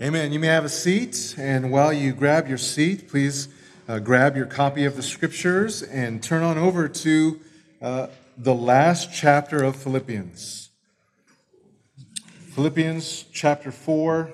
Amen. You may have a seat, and while you grab your seat, please uh, grab your copy of the scriptures and turn on over to uh, the last chapter of Philippians. Philippians chapter 4.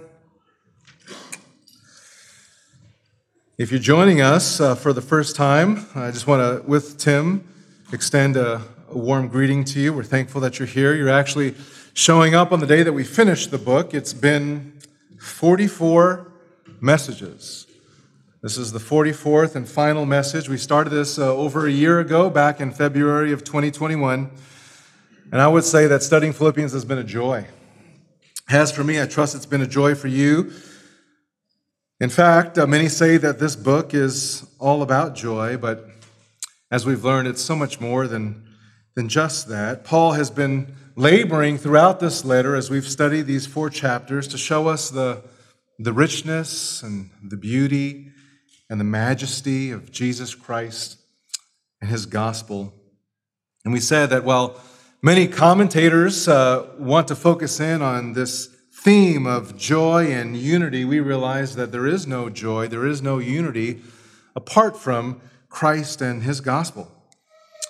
If you're joining us uh, for the first time, I just want to, with Tim, extend a, a warm greeting to you. We're thankful that you're here. You're actually showing up on the day that we finished the book. It's been 44 messages. This is the 44th and final message. We started this uh, over a year ago, back in February of 2021. And I would say that studying Philippians has been a joy. As for me, I trust it's been a joy for you. In fact, uh, many say that this book is all about joy, but as we've learned, it's so much more than, than just that. Paul has been laboring throughout this letter as we've studied these four chapters to show us the, the richness and the beauty and the majesty of Jesus Christ and his gospel. And we said that while many commentators uh, want to focus in on this theme of joy and unity, we realize that there is no joy, there is no unity apart from Christ and his gospel.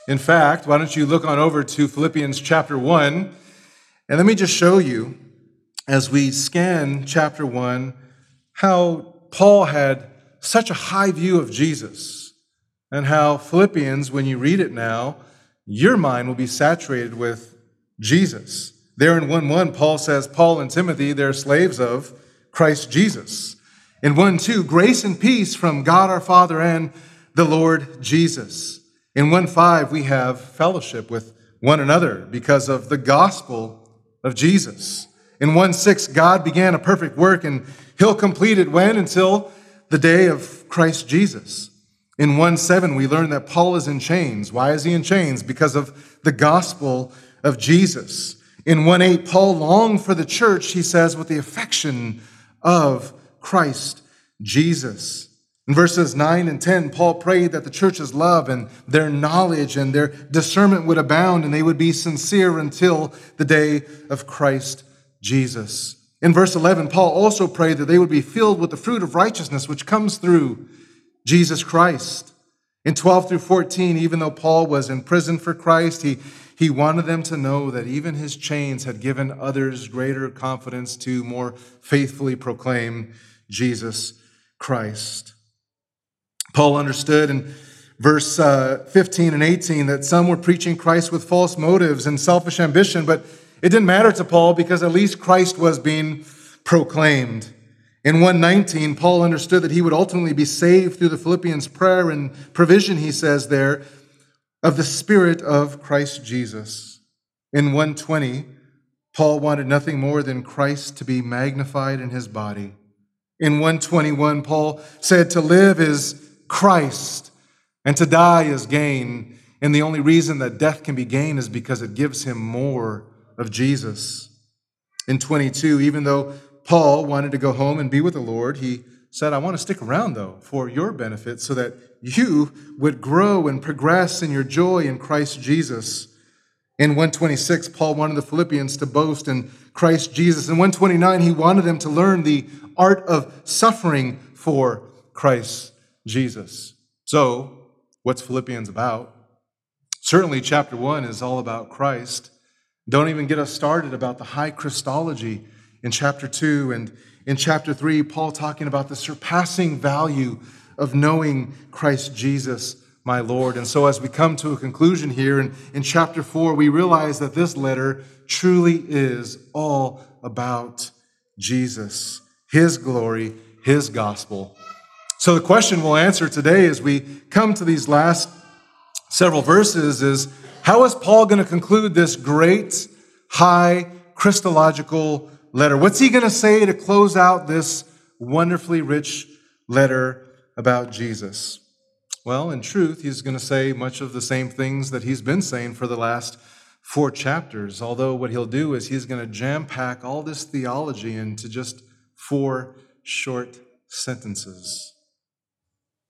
In fact, why don't you look on over to Philippians chapter 1, and let me just show you, as we scan chapter 1, how Paul had such a high view of Jesus, and how Philippians, when you read it now, your mind will be saturated with Jesus. There in 1 1, Paul says, Paul and Timothy, they're slaves of Christ Jesus. In 1 2, grace and peace from God our Father and the Lord Jesus. In 1 5, we have fellowship with one another because of the gospel of Jesus. In 1 6, God began a perfect work and he'll complete it when? Until the day of Christ Jesus. In 1 7, we learn that Paul is in chains. Why is he in chains? Because of the gospel of Jesus. In 1 8, Paul longed for the church, he says, with the affection of Christ Jesus. In verses 9 and 10, Paul prayed that the church's love and their knowledge and their discernment would abound and they would be sincere until the day of Christ Jesus. In verse 11, Paul also prayed that they would be filled with the fruit of righteousness which comes through Jesus Christ. In 12 through 14, even though Paul was in prison for Christ, he, he wanted them to know that even his chains had given others greater confidence to more faithfully proclaim Jesus Christ. Paul understood in verse uh, 15 and 18 that some were preaching Christ with false motives and selfish ambition, but it didn't matter to Paul because at least Christ was being proclaimed. In 119, Paul understood that he would ultimately be saved through the Philippians' prayer and provision, he says there, of the Spirit of Christ Jesus. In 120, Paul wanted nothing more than Christ to be magnified in his body. In 121, Paul said, To live is Christ, and to die is gain. And the only reason that death can be gain is because it gives him more of Jesus. In 22, even though Paul wanted to go home and be with the Lord, he said, I want to stick around though for your benefit so that you would grow and progress in your joy in Christ Jesus. In 126, Paul wanted the Philippians to boast in Christ Jesus. In 129, he wanted them to learn the art of suffering for Christ Jesus. So, what's Philippians about? Certainly, chapter one is all about Christ. Don't even get us started about the high Christology in chapter two. And in chapter three, Paul talking about the surpassing value of knowing Christ Jesus, my Lord. And so, as we come to a conclusion here in, in chapter four, we realize that this letter truly is all about Jesus, His glory, His gospel, so, the question we'll answer today as we come to these last several verses is how is Paul going to conclude this great, high, Christological letter? What's he going to say to close out this wonderfully rich letter about Jesus? Well, in truth, he's going to say much of the same things that he's been saying for the last four chapters, although what he'll do is he's going to jam pack all this theology into just four short sentences.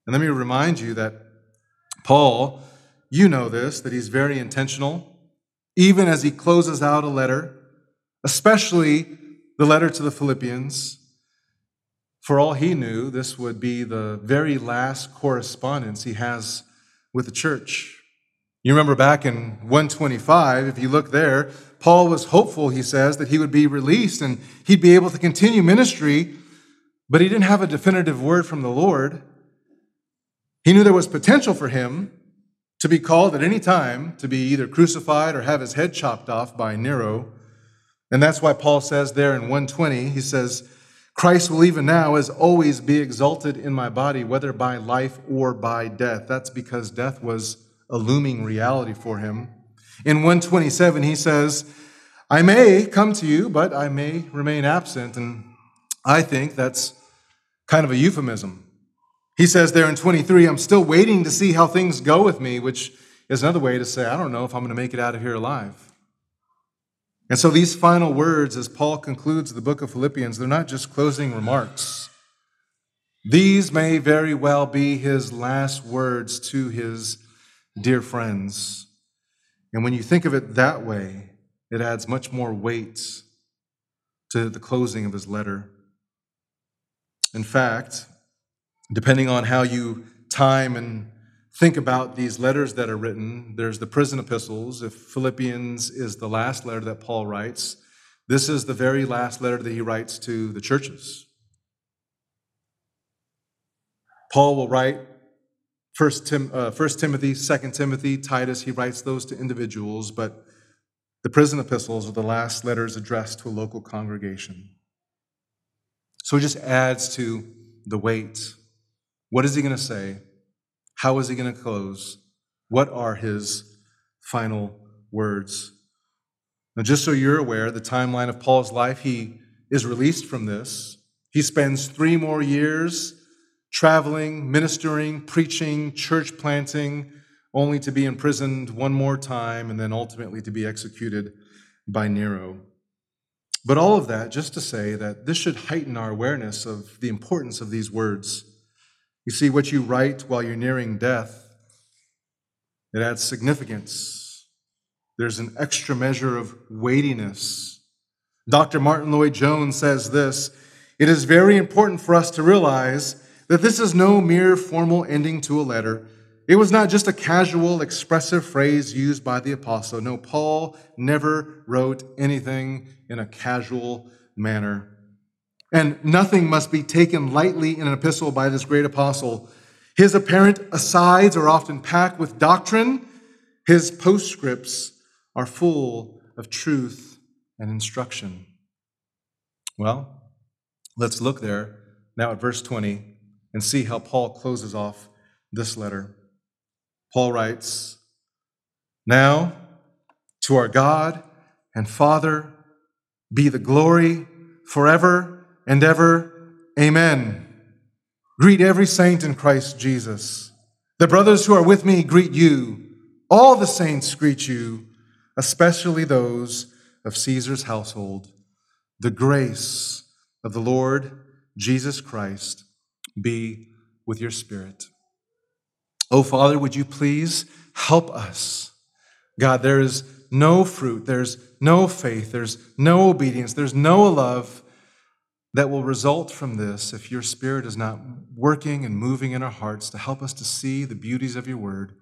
And let me remind you that Paul, you know this, that he's very intentional, even as he closes out a letter, especially the letter to the Philippians. For all he knew, this would be the very last correspondence he has with the church. You remember back in 125, if you look there, Paul was hopeful, he says, that he would be released and he'd be able to continue ministry, but he didn't have a definitive word from the Lord. He knew there was potential for him to be called at any time to be either crucified or have his head chopped off by Nero. And that's why Paul says there in 120, he says, Christ will even now, as always, be exalted in my body, whether by life or by death. That's because death was a looming reality for him. In 127, he says, I may come to you, but I may remain absent. And I think that's kind of a euphemism. He says there in 23, I'm still waiting to see how things go with me, which is another way to say, I don't know if I'm going to make it out of here alive. And so these final words, as Paul concludes the book of Philippians, they're not just closing remarks. These may very well be his last words to his dear friends. And when you think of it that way, it adds much more weight to the closing of his letter. In fact, depending on how you time and think about these letters that are written, there's the prison epistles. If Philippians is the last letter that Paul writes, this is the very last letter that he writes to the churches. Paul will write First, Tim, uh, Timothy, Second Timothy, Titus, he writes those to individuals, but the prison epistles are the last letters addressed to a local congregation. So it just adds to the weight. What is he going to say? How is he going to close? What are his final words? Now, just so you're aware, the timeline of Paul's life, he is released from this. He spends three more years traveling, ministering, preaching, church planting, only to be imprisoned one more time and then ultimately to be executed by Nero. But all of that just to say that this should heighten our awareness of the importance of these words. You see, what you write while you're nearing death, it adds significance. There's an extra measure of weightiness. Dr. Martyn Lloyd-Jones says this It is very important for us to realize that this is no mere formal ending to a letter. It was not just a casual, expressive phrase used by the apostle. No, Paul never wrote anything in a casual manner. And nothing must be taken lightly in an epistle by this great apostle. His apparent asides are often packed with doctrine. His postscripts are full of truth and instruction. Well, let's look there now at verse 20 and see how Paul closes off this letter. Paul writes, Now to our God and Father be the glory forever and ever. Amen. Greet every saint in Christ Jesus. The brothers who are with me greet you. All the saints greet you, especially those of Caesar's household. The grace of the Lord Jesus Christ be with your spirit. Oh, Father, would you please help us? God, there is no fruit, there's no faith, there's no obedience, there's no love that will result from this if your Spirit is not working and moving in our hearts to help us to see the beauties of your word.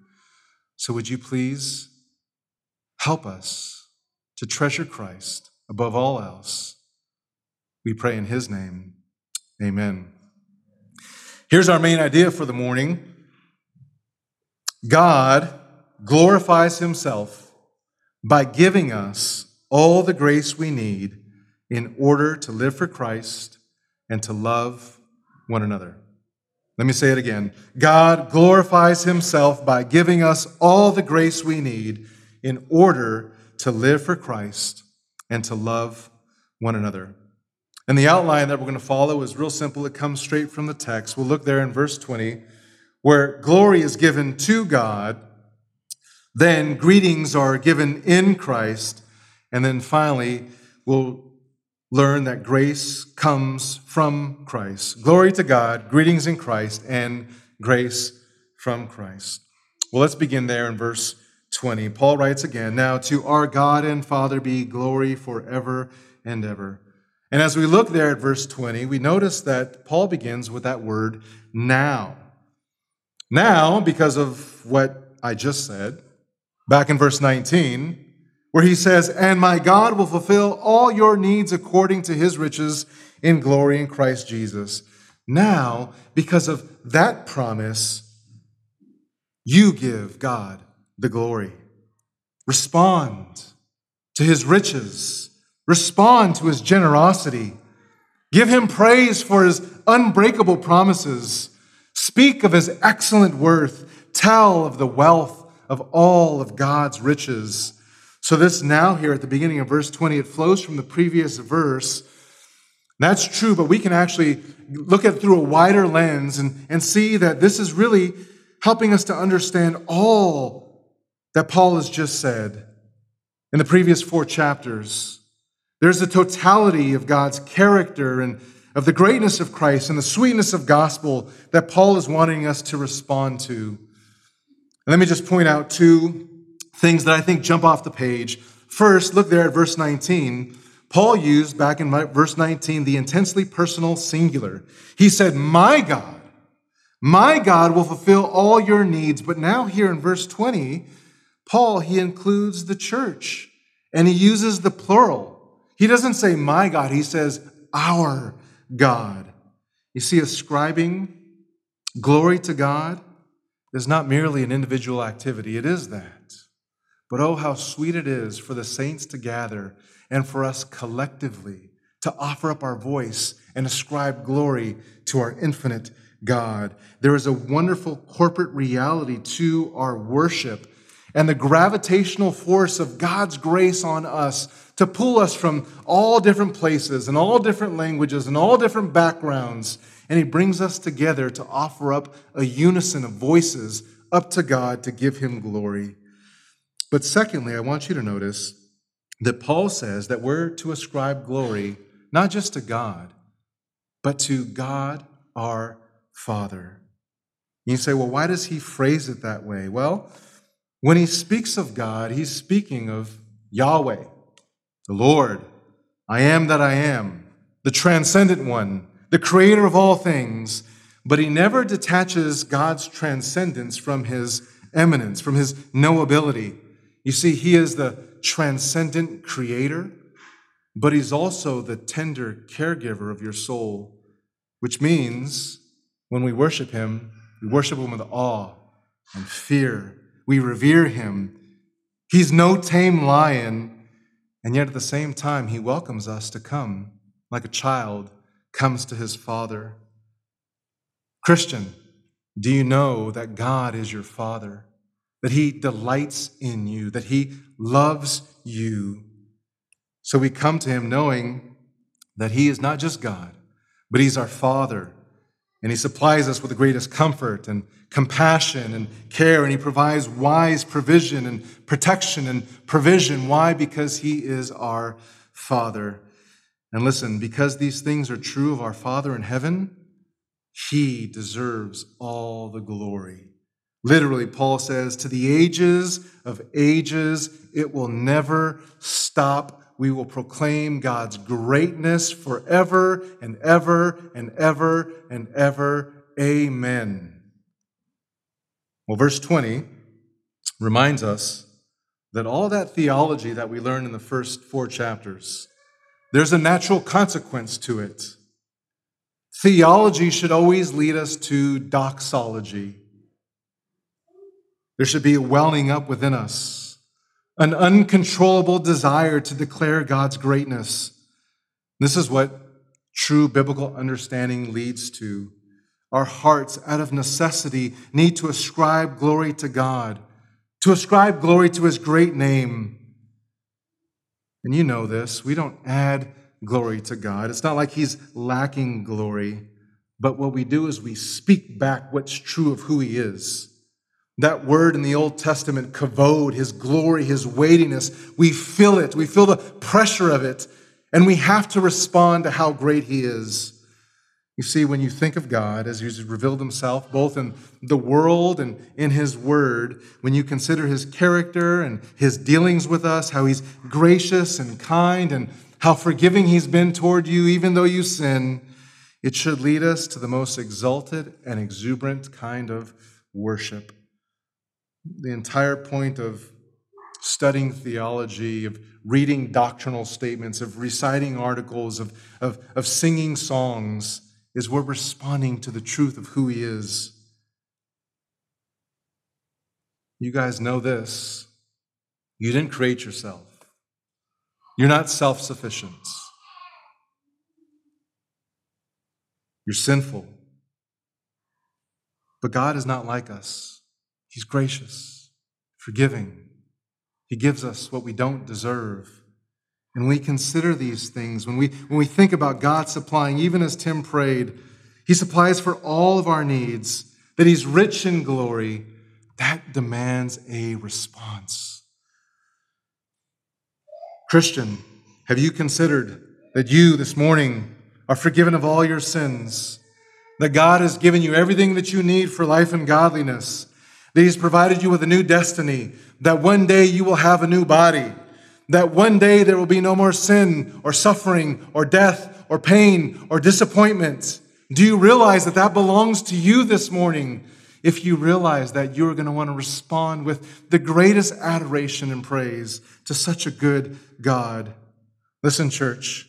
So, would you please help us to treasure Christ above all else? We pray in his name. Amen. Here's our main idea for the morning God glorifies himself by giving us all the grace we need in order to live for Christ and to love one another. Let me say it again. God glorifies himself by giving us all the grace we need in order to live for Christ and to love one another. And the outline that we're going to follow is real simple. It comes straight from the text. We'll look there in verse 20, where glory is given to God, then greetings are given in Christ, and then finally, we'll learn that grace comes from Christ. Glory to God, greetings in Christ, and grace from Christ. Well, let's begin there in verse 20. Paul writes again Now to our God and Father be glory forever and ever. And as we look there at verse 20, we notice that Paul begins with that word now. Now, because of what I just said, back in verse 19, where he says, And my God will fulfill all your needs according to his riches in glory in Christ Jesus. Now, because of that promise, you give God the glory. Respond to his riches, respond to his generosity. Give him praise for his unbreakable promises. Speak of his excellent worth. Tell of the wealth of all of God's riches. So, this now here at the beginning of verse 20, it flows from the previous verse. That's true, but we can actually look at it through a wider lens and, and see that this is really helping us to understand all that Paul has just said in the previous four chapters. There's the totality of God's character and of the greatness of Christ and the sweetness of gospel that Paul is wanting us to respond to. And let me just point out two things that I think jump off the page. First, look there at verse 19. Paul used back in verse 19 the intensely personal singular. He said, My God, my God will fulfill all your needs. But now, here in verse 20, Paul, he includes the church and he uses the plural. He doesn't say my God, he says our God. You see, ascribing glory to God is not merely an individual activity, it is that. But oh, how sweet it is for the saints to gather and for us collectively to offer up our voice and ascribe glory to our infinite God. There is a wonderful corporate reality to our worship and the gravitational force of God's grace on us to pull us from all different places and all different languages and all different backgrounds. And He brings us together to offer up a unison of voices up to God to give Him glory. But secondly, I want you to notice that Paul says that we're to ascribe glory not just to God, but to God our Father. You say, well, why does he phrase it that way? Well, when he speaks of God, he's speaking of Yahweh, the Lord, I am that I am, the transcendent one, the creator of all things. But he never detaches God's transcendence from his immanence, from his knowability. You see, he is the transcendent creator, but he's also the tender caregiver of your soul, which means when we worship him, we worship him with awe and fear. We revere him. He's no tame lion, and yet at the same time, he welcomes us to come like a child comes to his father. Christian, do you know that God is your father? That He delights in you, that He loves you. So we come to Him knowing that He is not just God, but He's our Father. And He supplies us with the greatest comfort and compassion and care, and He provides wise provision and protection and provision. Why? Because He is our Father. And listen, because these things are true of our Father in heaven, He deserves all the glory. Literally, Paul says, to the ages of ages, it will never stop. We will proclaim God's greatness forever and ever and ever and ever. Amen. Well, verse 20 reminds us that all that theology that we learned in the first four chapters, there's a natural consequence to it. Theology should always lead us to doxology there should be a welling up within us, an uncontrollable desire to declare God's greatness. This is what true biblical understanding leads to. Our hearts, out of necessity, need to ascribe glory to God, to ascribe glory to His great name. And you know this, we don't add glory to God. It's not like He's lacking glory, but what we do is we speak back what's true of who He is. That word in the Old Testament, kavod, his glory, his weightiness, we feel it. We feel the pressure of it. And we have to respond to how great he is. You see, when you think of God as he's revealed himself both in the world and in his word, when you consider his character and his dealings with us, how he's gracious and kind and how forgiving He's been toward you, even though you sin, it should lead us to the most exalted and exuberant kind of worship. The entire point of studying theology, of reading doctrinal statements, of reciting articles, of, of, of singing songs, is we're responding to the truth of who He is. You guys know this. You didn't create yourself, you're not self sufficient. You're sinful. But God is not like us. He's gracious, forgiving. He gives us what we don't deserve. And we consider these things, when we, when we think about God supplying, even as Tim prayed, He supplies for all of our needs, that He's rich in glory, that demands a response. Christian, have you considered that you this morning are forgiven of all your sins? That God has given you everything that you need for life and godliness? That He's provided you with a new destiny? That one day you will have a new body? That one day there will be no more sin or suffering or death or pain or disappointment? Do you realize that that belongs to you this morning? if you realize that you're going to want to respond with the greatest adoration and praise to such a good God. Listen, church,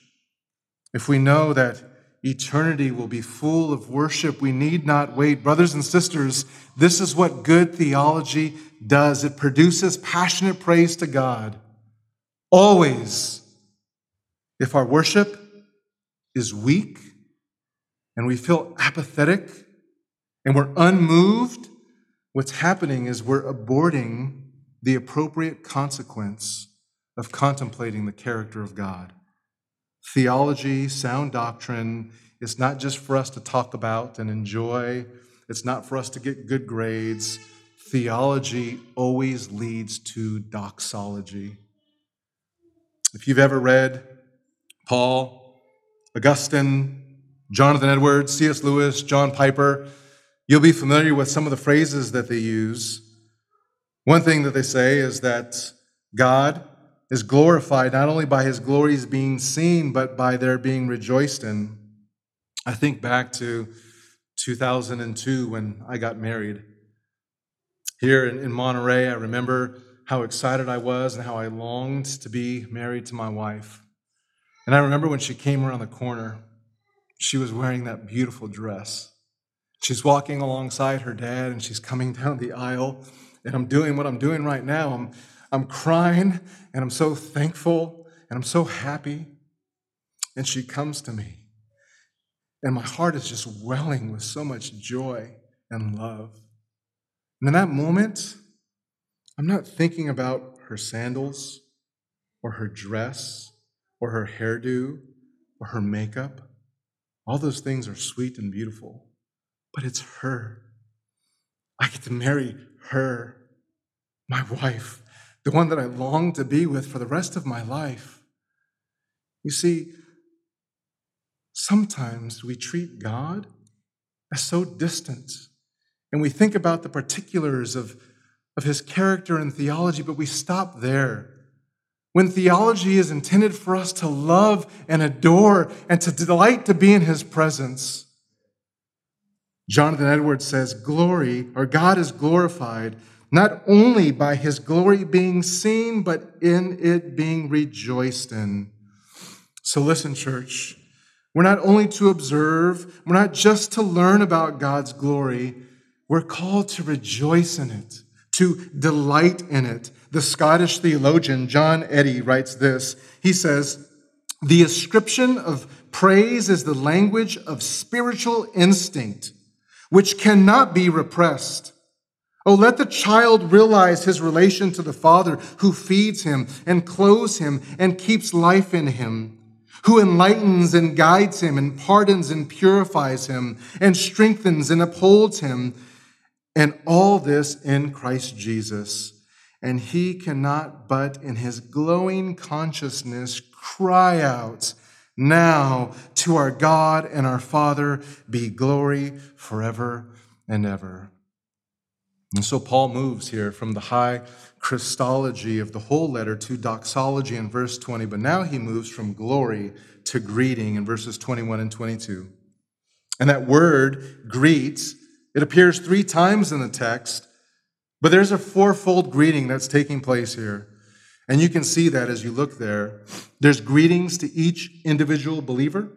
if we know that eternity will be full of worship, we need not wait. Brothers and sisters, this is what good theology does it produces passionate praise to God. Always. If our worship is weak and we feel apathetic, and we're unmoved, what's happening is we're aborting the appropriate consequence of contemplating the character of God. Theology, sound doctrine, is not just for us to talk about and enjoy, it's not for us to get good grades. Theology always leads to doxology. If you've ever read Paul, Augustine, Jonathan Edwards, C.S. Lewis, John Piper, You'll be familiar with some of the phrases that they use. One thing that they say is that God is glorified not only by his glories being seen, but by their being rejoiced in. I think back to 2002 when I got married. Here in, in Monterey, I remember how excited I was and how I longed to be married to my wife. And I remember when she came around the corner, she was wearing that beautiful dress. She's walking alongside her dad and she's coming down the aisle. And I'm doing what I'm doing right now. I'm, I'm crying and I'm so thankful and I'm so happy. And she comes to me. And my heart is just welling with so much joy and love. And in that moment, I'm not thinking about her sandals or her dress or her hairdo or her makeup. All those things are sweet and beautiful but it's her. I get to marry her, my wife, the one that I long to be with for the rest of my life. You see, sometimes we treat God as so distant, and we think about the particulars of, of his character and theology, but we stop there. When theology is intended for us to love and adore and to delight to be in his presence, Jonathan Edwards says, Glory, or God is glorified not only by his glory being seen, but in it being rejoiced in. So listen, church. We're not only to observe, we're not just to learn about God's glory, we're called to rejoice in it, to delight in it. The Scottish theologian John Eadie writes this. He says, The ascription of praise is the language of spiritual instinct which cannot be repressed. Oh, let the child realize his relation to the Father who feeds him and clothes him and keeps life in him, who enlightens and guides him and pardons and purifies him and strengthens and upholds him. And all this in Christ Jesus. And he cannot but in his glowing consciousness cry out, now to our God and our Father be glory forever and ever. And so Paul moves here from the high Christology of the whole letter to doxology in verse 20, but now he moves from glory to greeting in verses 21 and 22. And that word, greet, it appears three times in the text, but there's a fourfold greeting that's taking place here. And you can see that as you look there. There's greetings to each individual believer.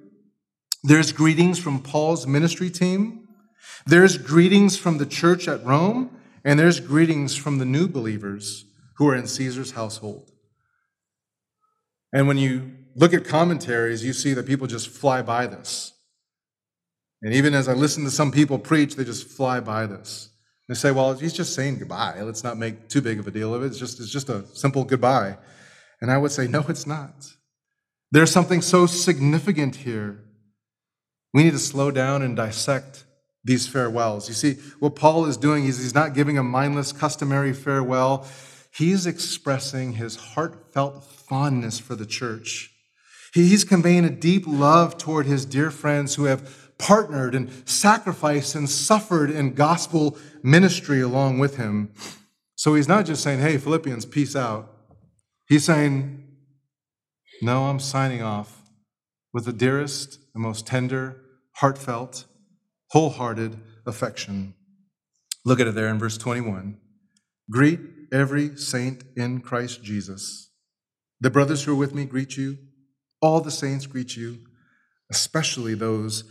There's greetings from Paul's ministry team. There's greetings from the church at Rome. And there's greetings from the new believers who are in Caesar's household. And when you look at commentaries, you see that people just fly by this. And even as I listen to some people preach, they just fly by this. They say, well, he's just saying goodbye. Let's not make too big of a deal of it. It's just, it's just a simple goodbye. And I would say, no, it's not. There's something so significant here. We need to slow down and dissect these farewells. You see, what Paul is doing is he's not giving a mindless, customary farewell. He's expressing his heartfelt fondness for the church. He's conveying a deep love toward his dear friends who have partnered and sacrificed and suffered in gospel ministry along with him. So he's not just saying, hey, Philippians, peace out. He's saying, no, I'm signing off with the dearest the most tender, heartfelt, wholehearted affection. Look at it there in verse 21. Greet every saint in Christ Jesus. The brothers who are with me greet you. All the saints greet you, especially those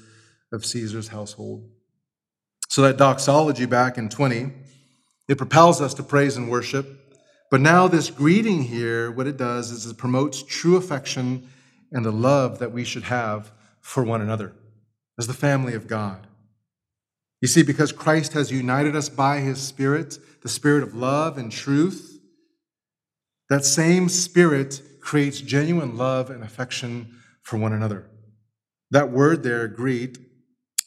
of Caesar's household. So that doxology back in 20, it propels us to praise and worship. But now, this greeting here, what it does is it promotes true affection and the love that we should have for one another as the family of God. You see, because Christ has united us by his Spirit, the Spirit of love and truth, that same Spirit creates genuine love and affection for one another. That word there, greet,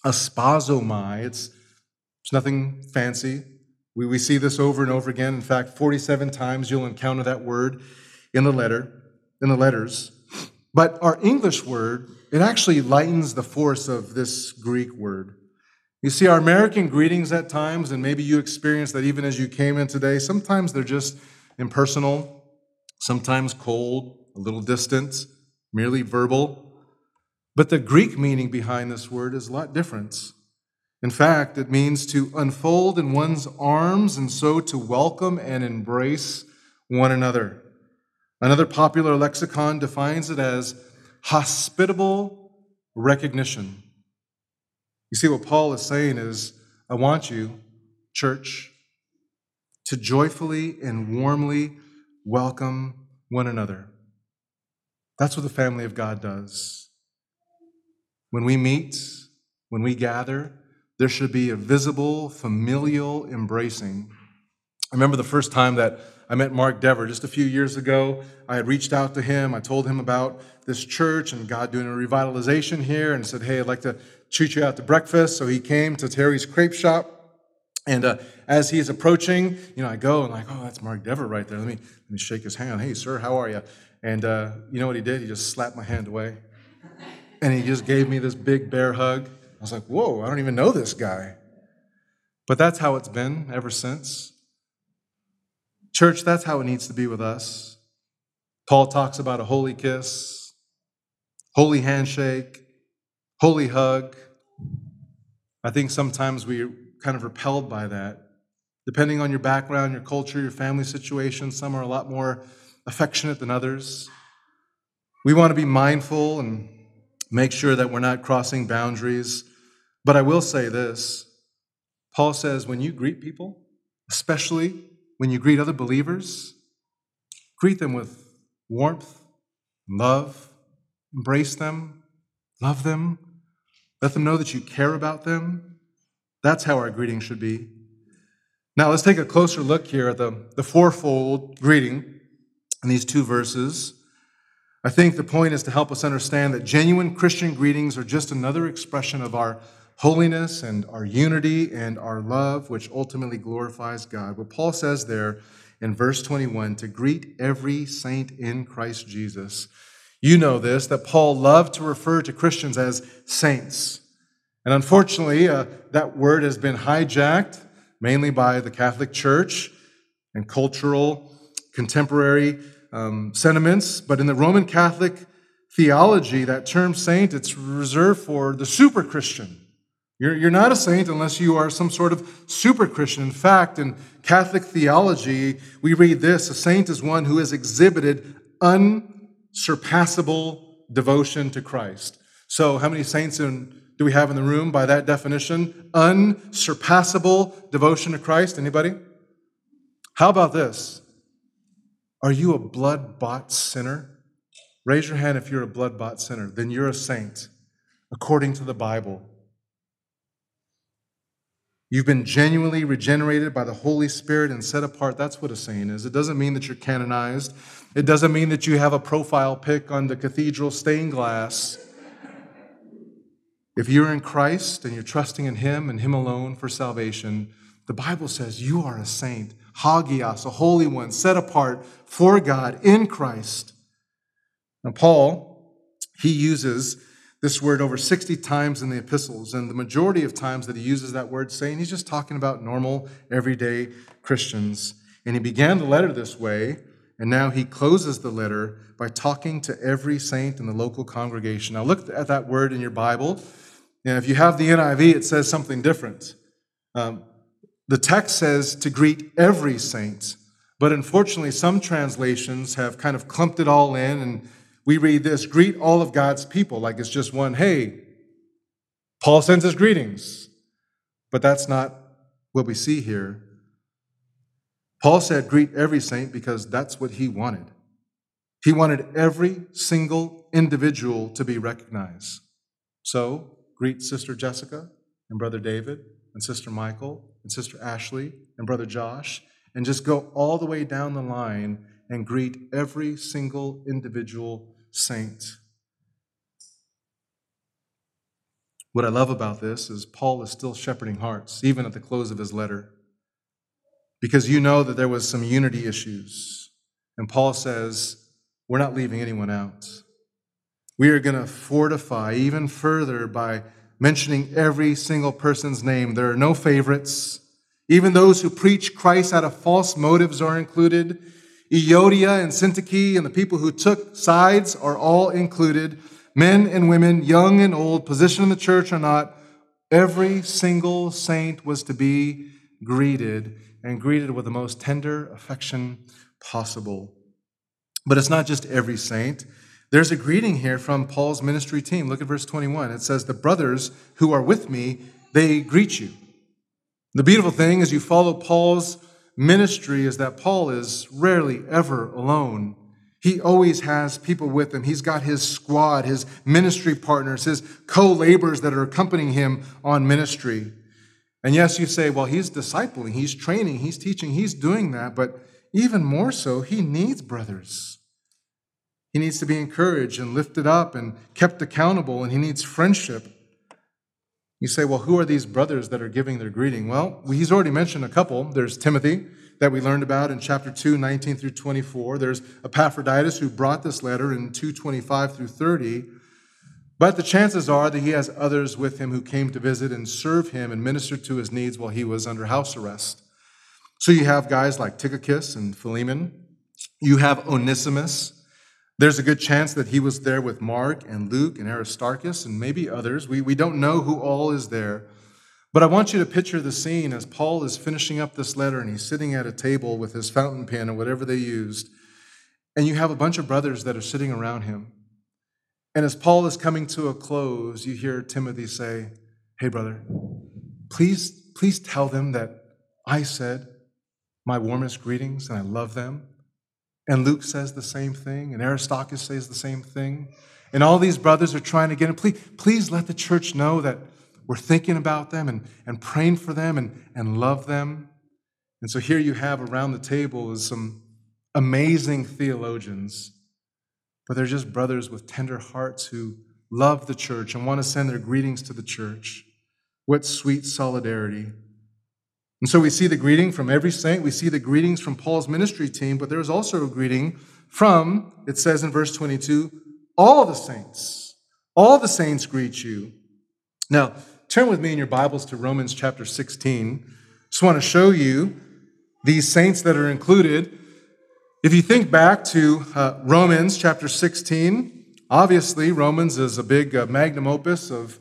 aspazomai, it's, it's nothing fancy. We, we see this over and over again. In fact, 47 times you'll encounter that word in the letter, in the letters. But our English word, it actually lightens the force of this Greek word. You see, our American greetings at times, and maybe you experienced that even as you came in today, sometimes they're just impersonal, sometimes cold, a little distant, merely verbal. But the Greek meaning behind this word is a lot different. In fact, it means to unfold in one's arms and so to welcome and embrace one another. Another popular lexicon defines it as hospitable recognition. You see, what Paul is saying is, I want you, church, to joyfully and warmly welcome one another. That's what the family of God does. When we meet, when we gather, there should be a visible, familial embracing. I remember the first time that I met Mark Dever just a few years ago. I had reached out to him. I told him about this church and God doing a revitalization here and said, Hey, I'd like to treat you out to breakfast. So he came to Terry's crepe shop. And uh, as he's approaching, you know, I go and like, oh, that's Mark Dever right there. Let me let me shake his hand. Hey, sir, how are you? And uh, you know what he did? He just slapped my hand away, and he just gave me this big bear hug. I was like, whoa, I don't even know this guy. But that's how it's been ever since. Church, that's how it needs to be with us. Paul talks about a holy kiss, holy handshake, holy hug. I think sometimes we're kind of repelled by that. Depending on your background, your culture, your family situation, some are a lot more affectionate than others. We want to be mindful and make sure that we're not crossing boundaries. But I will say this Paul says when you greet people, especially when you greet other believers, greet them with warmth, love, embrace them, love them, let them know that you care about them. That's how our greeting should be. Now, let's take a closer look here at the, the fourfold greeting in these two verses. I think the point is to help us understand that genuine Christian greetings are just another expression of our holiness and our unity and our love, which ultimately glorifies God. What Paul says there in verse 21 to greet every saint in Christ Jesus you know this, that Paul loved to refer to Christians as saints. And unfortunately, uh, that word has been hijacked mainly by the Catholic Church and cultural contemporary um, sentiments. But in the Roman Catholic theology, that term saint, it's reserved for the super Christian. You're, you're not a saint unless you are some sort of super Christian. In fact, in Catholic theology, we read this a saint is one who has exhibited unsurpassable devotion to Christ. So, how many saints in, do we have in the room by that definition? Unsurpassable devotion to Christ. Anybody? How about this? Are you a blood bought sinner? Raise your hand if you're a blood bought sinner. Then you're a saint, according to the Bible. You've been genuinely regenerated by the Holy Spirit and set apart. That's what a saint is. It doesn't mean that you're canonized. It doesn't mean that you have a profile pic on the cathedral stained glass. If you're in Christ and you're trusting in Him and Him alone for salvation, the Bible says you are a saint, hagios, a holy one, set apart for God in Christ. Now, Paul, he uses this word over 60 times in the epistles, and the majority of times that he uses that word saying he's just talking about normal, everyday Christians. And he began the letter this way, and now he closes the letter by talking to every saint in the local congregation. Now, look at that word in your Bible. And if you have the NIV, it says something different. Um, the text says to greet every saint, but unfortunately, some translations have kind of clumped it all in and we read this greet all of God's people like it's just one, hey, Paul sends his greetings. But that's not what we see here. Paul said, greet every saint because that's what he wanted. He wanted every single individual to be recognized. So, greet Sister Jessica and Brother David and Sister Michael and Sister Ashley and Brother Josh, and just go all the way down the line and greet every single individual saint. What I love about this is Paul is still shepherding hearts, even at the close of his letter, because you know that there was some unity issues. And Paul says, we're not leaving anyone out. We are going to fortify even further by mentioning every single person's name. There are no favorites. Even those who preach Christ out of false motives are included. Euodia and Syntyche and the people who took sides are all included. Men and women, young and old, position in the church or not, every single saint was to be greeted and greeted with the most tender affection possible. But it's not just every saint. There's a greeting here from Paul's ministry team. Look at verse 21. It says, The brothers who are with me, they greet you. The beautiful thing is you follow Paul's ministry is that Paul is rarely ever alone. He always has people with him. He's got his squad, his ministry partners, his co laborers that are accompanying him on ministry. And yes, you say, well, he's discipling, he's training, he's teaching, he's doing that. But even more so, he needs brothers. He needs to be encouraged and lifted up and kept accountable, and he needs friendship. You say, well, who are these brothers that are giving their greeting? Well, he's already mentioned a couple. There's Timothy, that we learned about in chapter 2, 19 through 24. There's Epaphroditus, who brought this letter in 225 through 30. But the chances are that he has others with him who came to visit and serve him and minister to his needs while he was under house arrest. So you have guys like Tychicus and Philemon. You have Onesimus, there's a good chance that he was there with Mark and Luke and Aristarchus and maybe others. We, we don't know who all is there. But I want you to picture the scene as Paul is finishing up this letter and he's sitting at a table with his fountain pen or whatever they used. And you have a bunch of brothers that are sitting around him. And as Paul is coming to a close, you hear Timothy say, Hey, brother, please, please tell them that I said my warmest greetings and I love them. And Luke says the same thing, and Aristarchus says the same thing. And all these brothers are trying to get him. Please, please let the church know that we're thinking about them and, and praying for them and, and love them. And so here you have around the table is some amazing theologians, but they're just brothers with tender hearts who love the church and want to send their greetings to the church. What sweet solidarity. And so we see the greeting from every saint. We see the greetings from Paul's ministry team, but there's also a greeting from, it says in verse 22, all the saints. All the saints greet you. Now, turn with me in your Bibles to Romans chapter 16. Just want to show you these saints that are included. If you think back to uh, Romans chapter 16, obviously Romans is a big uh, magnum opus of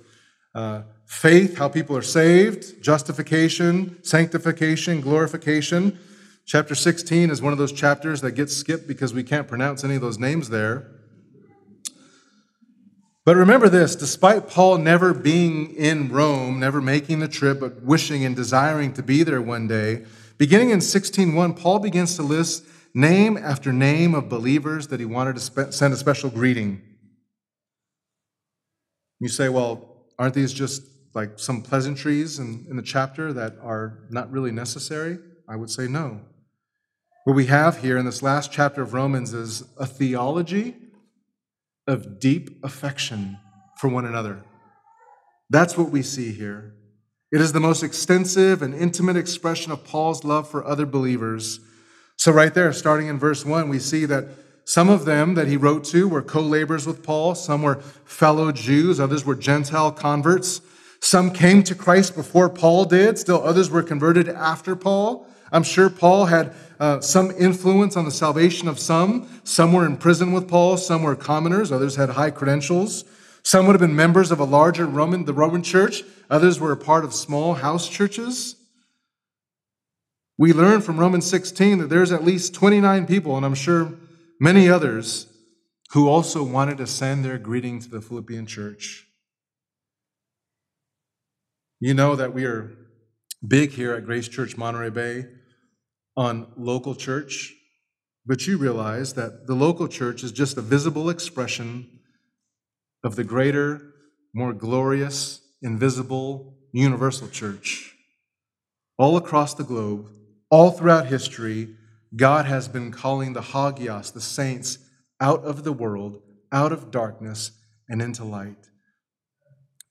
uh, faith, how people are saved, justification, sanctification, glorification. Chapter 16 is one of those chapters that gets skipped because we can't pronounce any of those names there. But remember this despite Paul never being in Rome, never making the trip, but wishing and desiring to be there one day, beginning in 16:1, Paul begins to list name after name of believers that he wanted to send a special greeting. You say, well, aren't these just like some pleasantries in, in the chapter that are not really necessary? I would say no. What we have here in this last chapter of Romans is a theology of deep affection for one another. That's what we see here. It is the most extensive and intimate expression of Paul's love for other believers. So, right there, starting in verse 1, we see that some of them that he wrote to were co laborers with Paul, some were fellow Jews, others were Gentile converts. Some came to Christ before Paul did, still others were converted after Paul. I'm sure Paul had uh, some influence on the salvation of some. Some were in prison with Paul, some were commoners, others had high credentials. Some would have been members of a larger Roman, the Roman church, others were a part of small house churches. We learn from Romans 16 that there's at least 29 people, and I'm sure many others, who also wanted to send their greeting to the Philippian church. You know that we are big here at Grace Church Monterey Bay on local church, but you realize that the local church is just a visible expression of the greater, more glorious, invisible, universal church. All across the globe, all throughout history, God has been calling the Hagios, the saints, out of the world, out of darkness, and into light.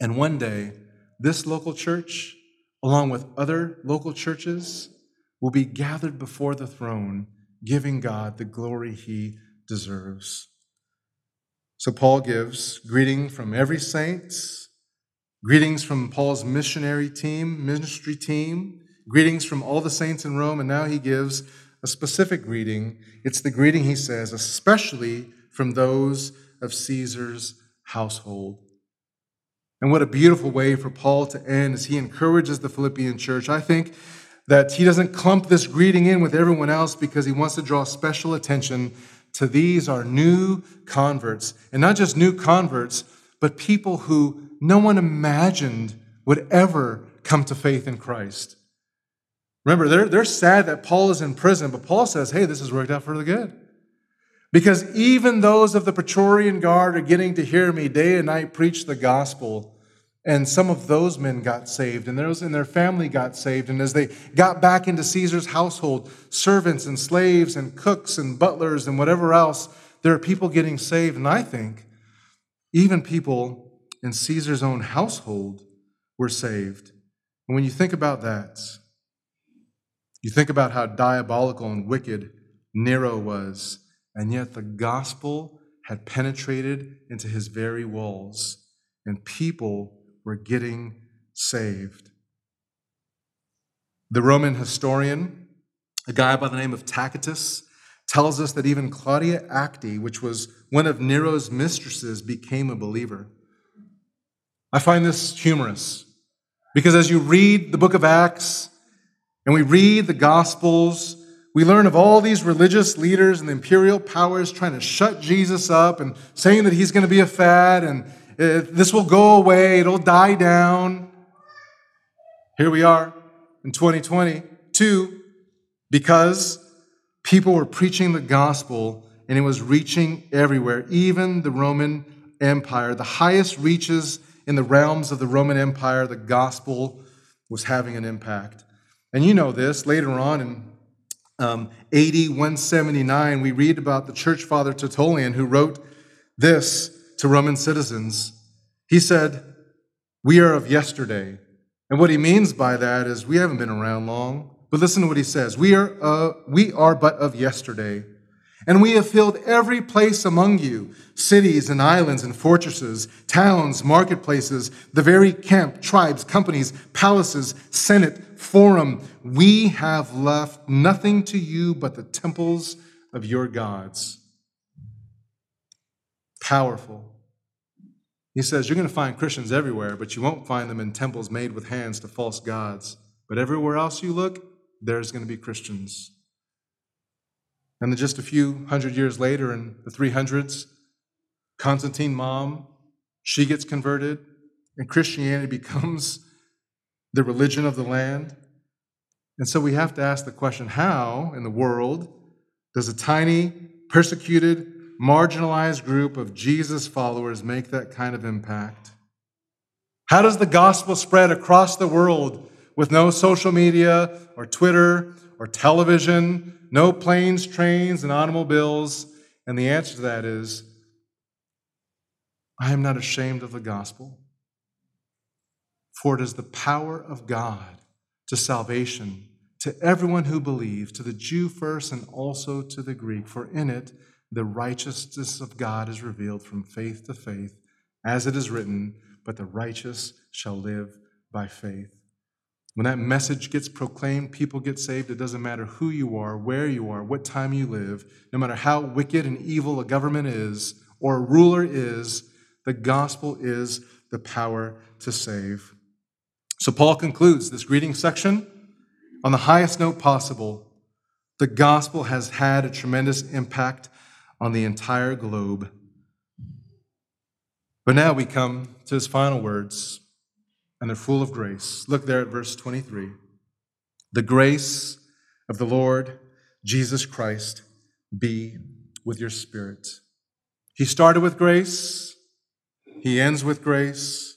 And one day, this local church, along with other local churches, will be gathered before the throne, giving God the glory he deserves. So Paul gives greeting from every saint, greetings from Paul's missionary team, ministry team, greetings from all the saints in Rome, and now he gives a specific greeting. It's the greeting he says, especially from those of Caesar's household. And what a beautiful way for Paul to end as he encourages the Philippian church. I think that he doesn't clump this greeting in with everyone else because he wants to draw special attention to these are new converts. And not just new converts, but people who no one imagined would ever come to faith in Christ. Remember, they're, they're sad that Paul is in prison, but Paul says, hey, this has worked out for the good. Because even those of the Praetorian Guard are getting to hear me day and night preach the gospel. And some of those men got saved, and those in their family got saved. And as they got back into Caesar's household, servants and slaves and cooks and butlers and whatever else, there are people getting saved. And I think even people in Caesar's own household were saved. And when you think about that, you think about how diabolical and wicked Nero was, and yet the gospel had penetrated into his very walls, and people were getting saved. The Roman historian, a guy by the name of Tacitus, tells us that even Claudia Acte, which was one of Nero's mistresses, became a believer. I find this humorous because as you read the book of Acts and we read the Gospels, we learn of all these religious leaders and the imperial powers trying to shut Jesus up and saying that he's going to be a fad and uh, this will go away, it'll die down. Here we are in 2022 because people were preaching the gospel and it was reaching everywhere, even the Roman Empire. The highest reaches in the realms of the Roman Empire, the gospel was having an impact. And you know this later on in um, AD 179, we read about the church father Tertullian who wrote this to Roman citizens. He said, We are of yesterday. And what he means by that is we haven't been around long. But listen to what he says We are, uh, we are but of yesterday. And we have filled every place among you cities and islands and fortresses, towns, marketplaces, the very camp, tribes, companies, palaces, senate, forum. We have left nothing to you but the temples of your gods. Powerful. He says, You're going to find Christians everywhere, but you won't find them in temples made with hands to false gods. But everywhere else you look, there's going to be Christians. And then just a few hundred years later, in the 300s, Constantine mom, she gets converted, and Christianity becomes the religion of the land. And so we have to ask the question how in the world does a tiny, persecuted, marginalized group of Jesus followers make that kind of impact? How does the gospel spread across the world with no social media or Twitter or television, no planes, trains, and automobiles? And the answer to that is I am not ashamed of the gospel, for it is the power of God to salvation to everyone who believes, to the Jew first and also to the Greek. For in it, the righteousness of God is revealed from faith to faith, as it is written, but the righteous shall live by faith. When that message gets proclaimed, people get saved. It doesn't matter who you are, where you are, what time you live, no matter how wicked and evil a government is or a ruler is, the gospel is the power to save. So Paul concludes this greeting section on the highest note possible. The gospel has had a tremendous impact on the entire globe. But now we come to his final words, and they're full of grace. Look there at verse 23. The grace of the Lord Jesus Christ be with your spirit. He started with grace, he ends with grace.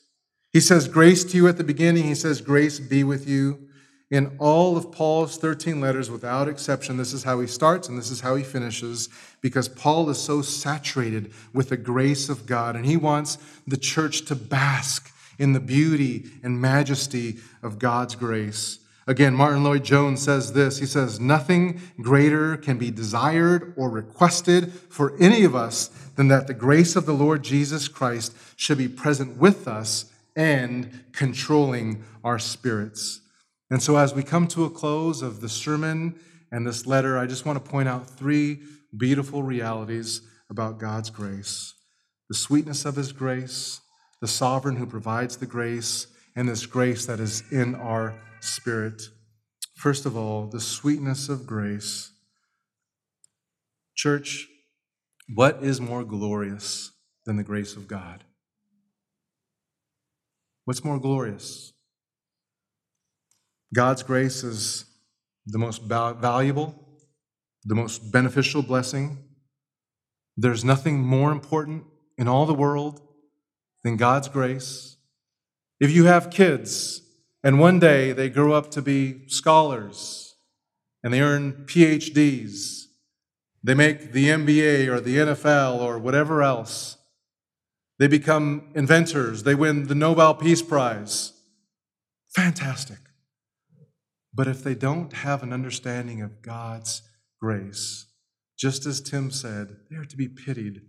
He says grace to you at the beginning, he says grace be with you. In all of Paul's 13 letters, without exception, this is how he starts and this is how he finishes, because Paul is so saturated with the grace of God, and he wants the church to bask in the beauty and majesty of God's grace. Again, Martyn Lloyd-Jones says this He says, Nothing greater can be desired or requested for any of us than that the grace of the Lord Jesus Christ should be present with us and controlling our spirits. And so, as we come to a close of the sermon and this letter, I just want to point out three beautiful realities about God's grace the sweetness of His grace, the sovereign who provides the grace, and this grace that is in our spirit. First of all, the sweetness of grace. Church, what is more glorious than the grace of God? What's more glorious? God's grace is the most valuable, the most beneficial blessing. There's nothing more important in all the world than God's grace. If you have kids and one day they grow up to be scholars and they earn PhDs, they make the NBA or the NFL or whatever else, they become inventors, they win the Nobel Peace Prize. Fantastic. But if they don't have an understanding of God's grace, just as Tim said, they are to be pitied.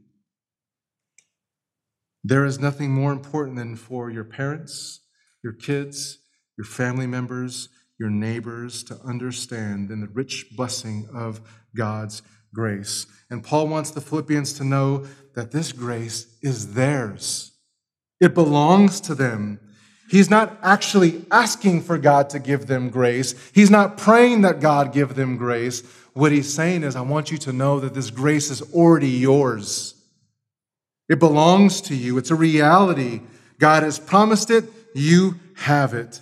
There is nothing more important than for your parents, your kids, your family members, your neighbors to understand than the rich blessing of God's grace. And Paul wants the Philippians to know that this grace is theirs. It belongs to them. He's not actually asking for God to give them grace. He's not praying that God give them grace. What he's saying is, I want you to know that this grace is already yours. It belongs to you. It's a reality. God has promised it. You have it.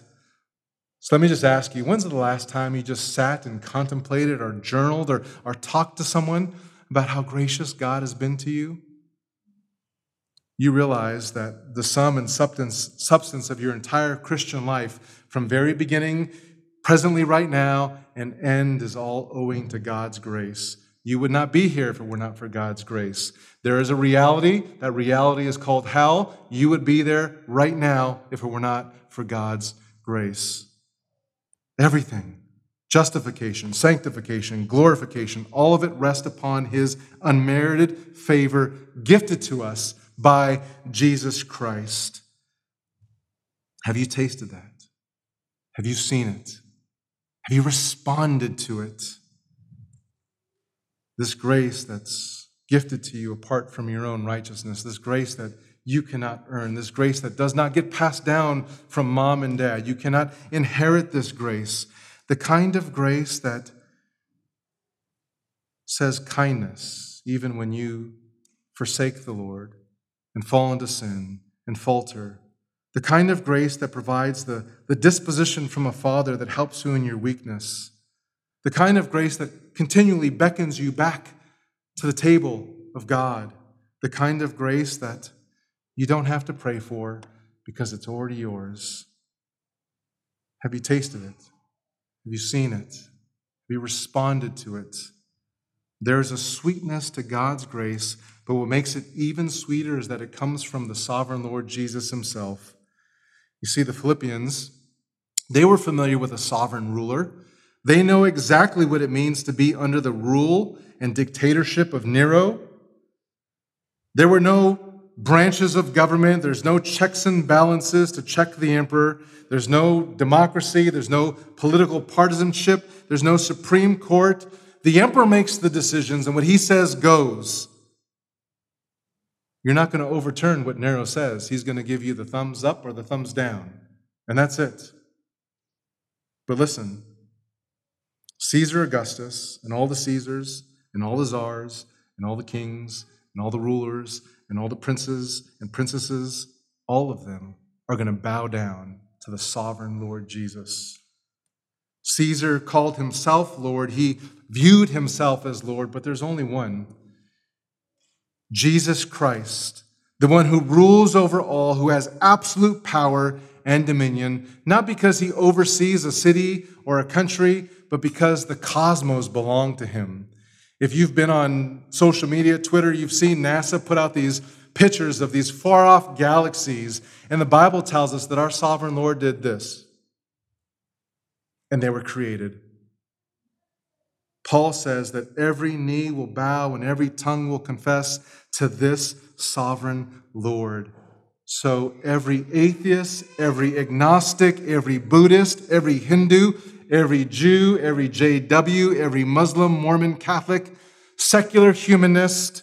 So let me just ask you when's the last time you just sat and contemplated or journaled or, or talked to someone about how gracious God has been to you? you realize that the sum and substance, substance of your entire Christian life, from very beginning, presently, right now, and end, is all owing to God's grace. You would not be here if it were not for God's grace. There is a reality. That reality is called hell. You would be there right now if it were not for God's grace. Everything. justification, sanctification, glorification, all of it rest upon his unmerited favor gifted to us by Jesus Christ. Have you tasted that? Have you seen it? Have you responded to it? This grace that's gifted to you apart from your own righteousness, this grace that you cannot earn, this grace that does not get passed down from mom and dad. You cannot inherit this grace, the kind of grace that says kindness even when you forsake the Lord and fall into sin and falter. The kind of grace that provides the, the disposition from a father that helps you in your weakness. The kind of grace that continually beckons you back to the table of God. The kind of grace that you don't have to pray for because it's already yours. Have you tasted it? Have you seen it? Have you responded to it? There is a sweetness to God's grace, but what makes it even sweeter is that it comes from the sovereign Lord Jesus himself. You see, the Philippians, they were familiar with a sovereign ruler. They know exactly what it means to be under the rule and dictatorship of Nero. There were no branches of government, there's no checks and balances to check the emperor, there's no democracy, there's no political partisanship, there's no Supreme Court. The emperor makes the decisions, and what he says goes. You're not going to overturn what Nero says. He's going to give you the thumbs up or the thumbs down, and that's it. But listen Caesar Augustus and all the Caesars and all the czars and all the kings and all the rulers and all the princes and princesses, all of them are going to bow down to the sovereign Lord Jesus. Caesar called himself Lord. He viewed himself as Lord, but there's only one Jesus Christ, the one who rules over all, who has absolute power and dominion, not because he oversees a city or a country, but because the cosmos belong to him. If you've been on social media, Twitter, you've seen NASA put out these pictures of these far off galaxies, and the Bible tells us that our sovereign Lord did this. And they were created. Paul says that every knee will bow and every tongue will confess to this sovereign Lord. So every atheist, every agnostic, every Buddhist, every Hindu, every Jew, every JW, every Muslim, Mormon, Catholic, secular humanist,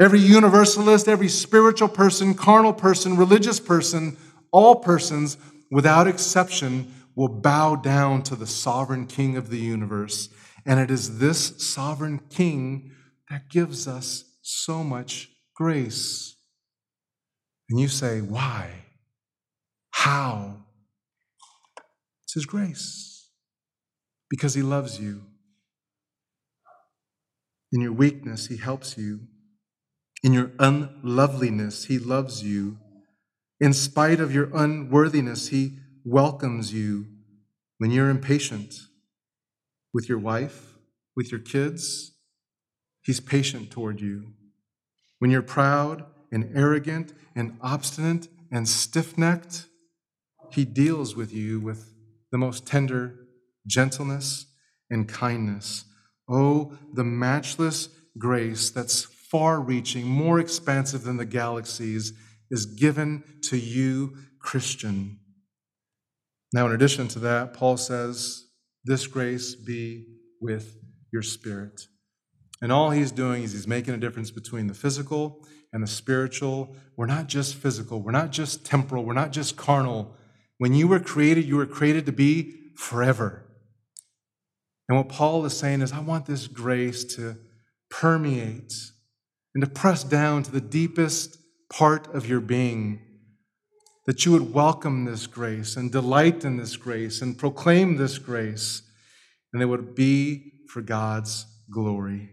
every universalist, every spiritual person, carnal person, religious person, all persons without exception will bow down to the sovereign king of the universe and it is this sovereign king that gives us so much grace. And you say, why? How? It's his grace. Because he loves you. In your weakness, he helps you. In your unloveliness, he loves you. In spite of your unworthiness, he welcomes you. When you're impatient, with your wife, with your kids. He's patient toward you. When you're proud and arrogant and obstinate and stiff necked, He deals with you with the most tender gentleness and kindness. Oh, the matchless grace that's far reaching, more expansive than the galaxies, is given to you, Christian. Now, in addition to that, Paul says, this grace be with your spirit. And all he's doing is he's making a difference between the physical and the spiritual. We're not just physical, we're not just temporal, we're not just carnal. When you were created, you were created to be forever. And what Paul is saying is, I want this grace to permeate and to press down to the deepest part of your being that you would welcome this grace and delight in this grace and proclaim this grace, and it would be for God's glory.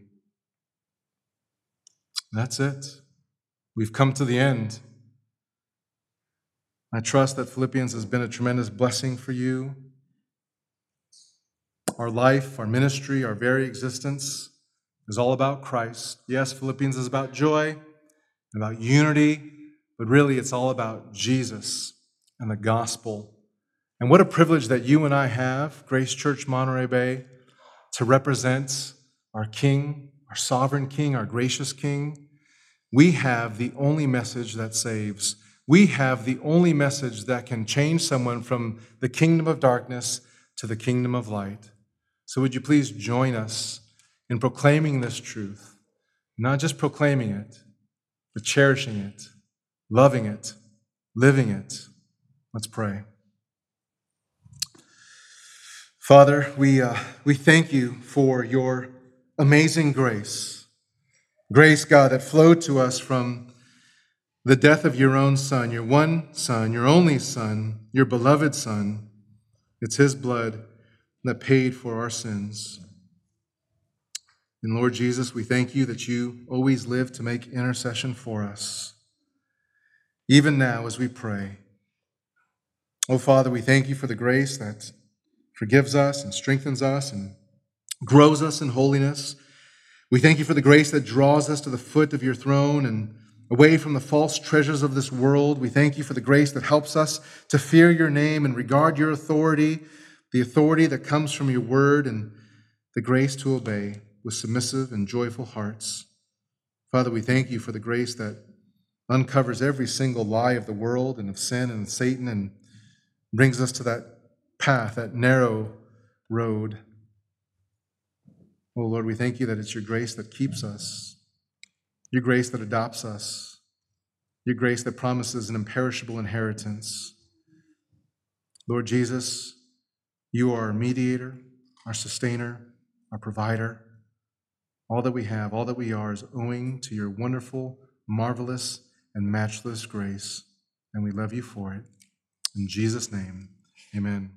That's it. We've come to the end. I trust that Philippians has been a tremendous blessing for you. Our life, our ministry, our very existence is all about Christ. Yes, Philippians is about joy, about unity, but really, it's all about Jesus and the gospel And what a privilege that you and I have, Grace Church Monterey Bay, to represent our King, our sovereign King, our gracious King. We have the only message that saves. We have the only message that can change someone from the kingdom of darkness to the kingdom of light. So, would you please join us in proclaiming this truth? Not just proclaiming it, but cherishing it, loving it, living it. Let's pray. Father, we, uh, we thank you for your amazing grace. Grace, God, that flowed to us from the death of your own Son, your one Son, your only Son, your beloved Son. It's his blood that paid for our sins. And Lord Jesus, we thank you that you always live to make intercession for us. Even now, as we pray, oh Father, we thank you for the grace that forgives us and strengthens us and grows us in holiness. We thank you for the grace that draws us to the foot of your throne and away from the false treasures of this world. We thank you for the grace that helps us to fear your name and regard your authority, the authority that comes from your word, and the grace to obey with submissive and joyful hearts. Father, we thank you for the grace that uncovers every single lie of the world and of sin and Satan and brings us to that path, that narrow road. Oh Lord, we thank you that it's your grace that keeps us, your grace that adopts us, your grace that promises an imperishable inheritance. Lord Jesus, you are our mediator, our sustainer, our provider. All that we have, all that we are, is owing to your wonderful, marvelous, and matchless grace, and we love you for it. In Jesus' name, amen.